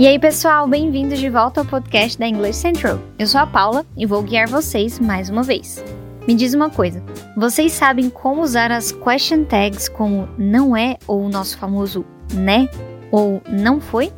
E aí, pessoal, bem-vindos de volta ao podcast da English Central. Eu sou a Paula e vou guiar vocês mais uma vez. Me diz uma coisa: vocês sabem como usar as question tags como não é ou o nosso famoso né ou não foi?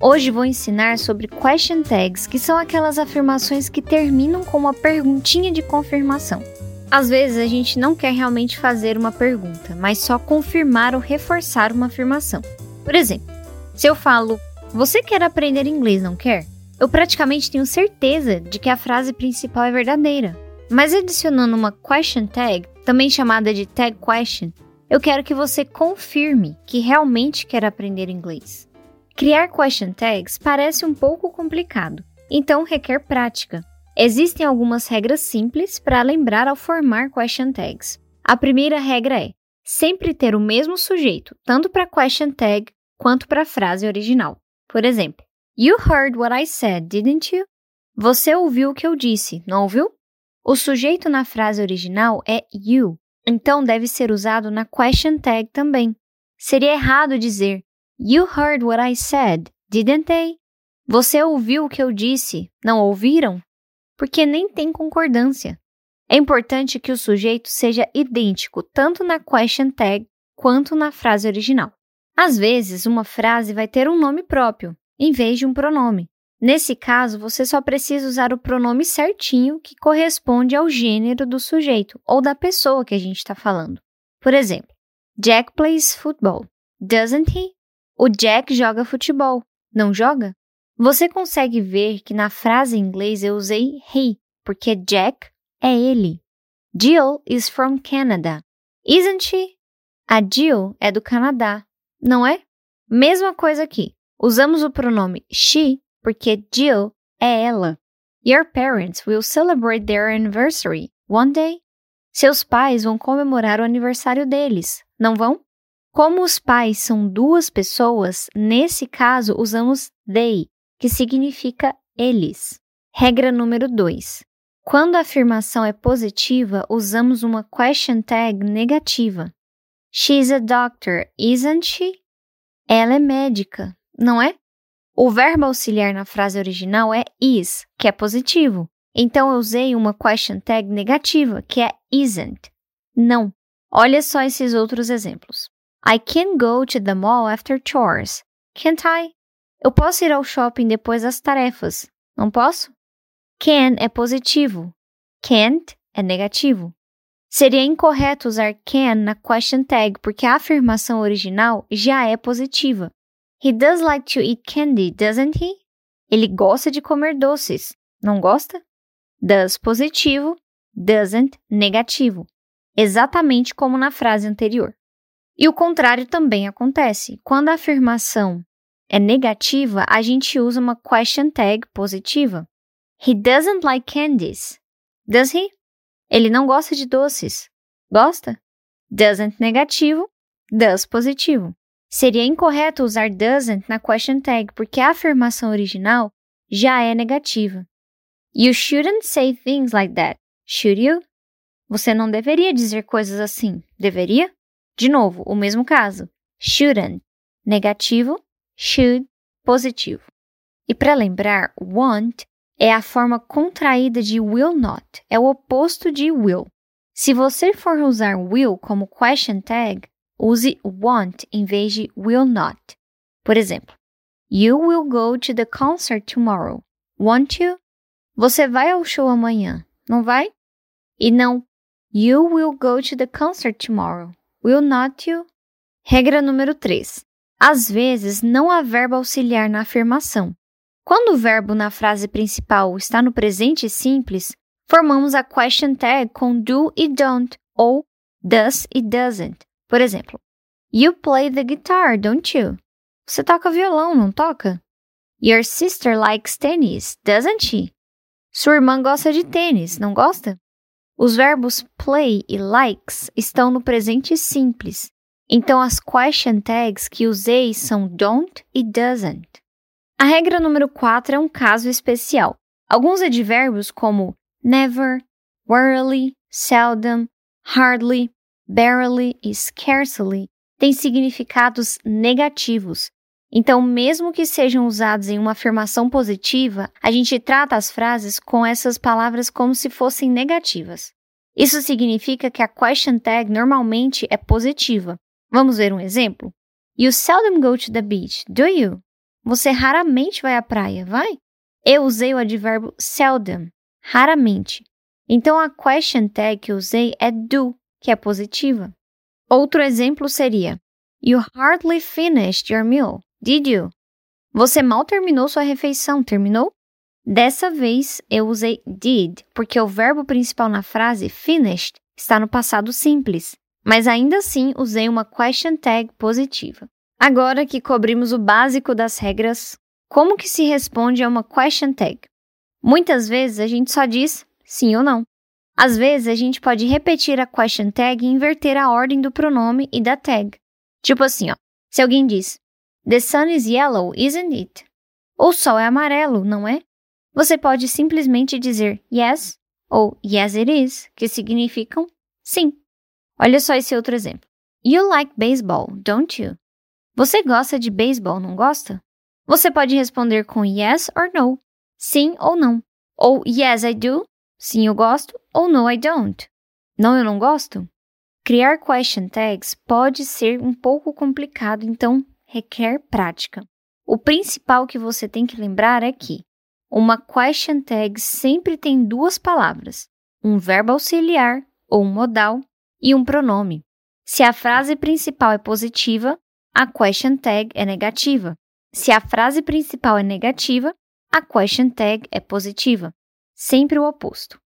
Hoje vou ensinar sobre question tags, que são aquelas afirmações que terminam com uma perguntinha de confirmação. Às vezes a gente não quer realmente fazer uma pergunta, mas só confirmar ou reforçar uma afirmação. Por exemplo, se eu falo você quer aprender inglês, não quer? Eu praticamente tenho certeza de que a frase principal é verdadeira. Mas adicionando uma question tag, também chamada de tag question, eu quero que você confirme que realmente quer aprender inglês. Criar question tags parece um pouco complicado, então requer prática. Existem algumas regras simples para lembrar ao formar question tags. A primeira regra é sempre ter o mesmo sujeito, tanto para question tag quanto para a frase original. Por exemplo, You heard what I said, didn't you? Você ouviu o que eu disse, não ouviu? O sujeito na frase original é you, então deve ser usado na question tag também. Seria errado dizer You heard what I said, didn't they? Você ouviu o que eu disse, não ouviram? Porque nem tem concordância. É importante que o sujeito seja idêntico tanto na question tag quanto na frase original. Às vezes, uma frase vai ter um nome próprio, em vez de um pronome. Nesse caso, você só precisa usar o pronome certinho que corresponde ao gênero do sujeito ou da pessoa que a gente está falando. Por exemplo, Jack plays football. Doesn't he? O Jack joga futebol. Não joga? Você consegue ver que na frase em inglês eu usei he, porque Jack é ele. Jill is from Canada. Isn't she? A Jill é do Canadá, não é? Mesma coisa aqui. Usamos o pronome she porque Jill é ela. Your parents will celebrate their anniversary one day. Seus pais vão comemorar o aniversário deles, não vão? Como os pais são duas pessoas, nesse caso usamos they, que significa eles. Regra número 2. Quando a afirmação é positiva, usamos uma question tag negativa. She's a doctor, isn't she? Ela é médica, não é? O verbo auxiliar na frase original é is, que é positivo. Então eu usei uma question tag negativa, que é isn't. Não. Olha só esses outros exemplos. I can go to the mall after chores. Can't I? Eu posso ir ao shopping depois das tarefas. Não posso? Can é positivo. Can't é negativo. Seria incorreto usar can na question tag porque a afirmação original já é positiva. He does like to eat candy, doesn't he? Ele gosta de comer doces, não gosta? Does positivo, doesn't negativo. Exatamente como na frase anterior. E o contrário também acontece. Quando a afirmação é negativa, a gente usa uma question tag positiva. He doesn't like candies. Does he? Ele não gosta de doces. Gosta? Doesn't negativo, does positivo. Seria incorreto usar doesn't na question tag porque a afirmação original já é negativa. You shouldn't say things like that, should you? Você não deveria dizer coisas assim, deveria? De novo, o mesmo caso. Shouldn't, negativo, should, positivo. E para lembrar, want é a forma contraída de will not, é o oposto de will. Se você for usar will como question tag, use want em vez de will not. Por exemplo, You will go to the concert tomorrow, won't you? Você vai ao show amanhã, não vai? E não You will go to the concert tomorrow, will not you? Regra número 3. Às vezes não há verbo auxiliar na afirmação, quando o verbo na frase principal está no presente simples, formamos a question tag com do e don't ou does e doesn't. Por exemplo, You play the guitar, don't you? Você toca violão, não toca? Your sister likes tennis, doesn't she? Sua irmã gosta de tênis, não gosta? Os verbos play e likes estão no presente simples, então as question tags que usei são don't e doesn't. A regra número 4 é um caso especial. Alguns advérbios como never, rarely, seldom, hardly, barely e scarcely têm significados negativos. Então, mesmo que sejam usados em uma afirmação positiva, a gente trata as frases com essas palavras como se fossem negativas. Isso significa que a question tag normalmente é positiva. Vamos ver um exemplo? You seldom go to the beach, do you? Você raramente vai à praia, vai? Eu usei o advérbio seldom, raramente. Então a question tag que usei é do, que é positiva. Outro exemplo seria: You hardly finished your meal, did you? Você mal terminou sua refeição, terminou? Dessa vez eu usei did, porque o verbo principal na frase finished está no passado simples, mas ainda assim usei uma question tag positiva. Agora que cobrimos o básico das regras, como que se responde a uma question tag? Muitas vezes a gente só diz sim ou não. Às vezes a gente pode repetir a question tag e inverter a ordem do pronome e da tag. Tipo assim, ó. Se alguém diz The sun is yellow, isn't it? O sol é amarelo, não é? Você pode simplesmente dizer yes ou yes it is, que significam sim. Olha só esse outro exemplo. You like baseball, don't you? Você gosta de beisebol, não gosta? Você pode responder com yes or no, sim ou não. Ou yes I do, sim eu gosto, ou no I don't, não eu não gosto. Criar question tags pode ser um pouco complicado, então requer prática. O principal que você tem que lembrar é que uma question tag sempre tem duas palavras, um verbo auxiliar ou um modal e um pronome. Se a frase principal é positiva, a question tag é negativa. Se a frase principal é negativa, a question tag é positiva. Sempre o oposto.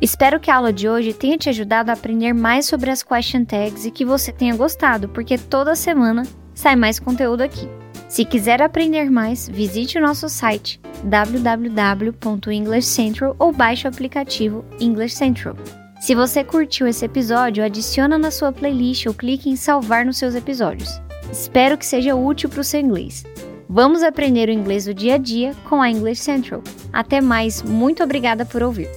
Espero que a aula de hoje tenha te ajudado a aprender mais sobre as question tags e que você tenha gostado, porque toda semana sai mais conteúdo aqui. Se quiser aprender mais, visite o nosso site www.englishcentral ou baixe o aplicativo English Central. Se você curtiu esse episódio, adiciona na sua playlist ou clique em salvar nos seus episódios. Espero que seja útil para o seu inglês. Vamos aprender o inglês do dia a dia com a English Central. Até mais, muito obrigada por ouvir.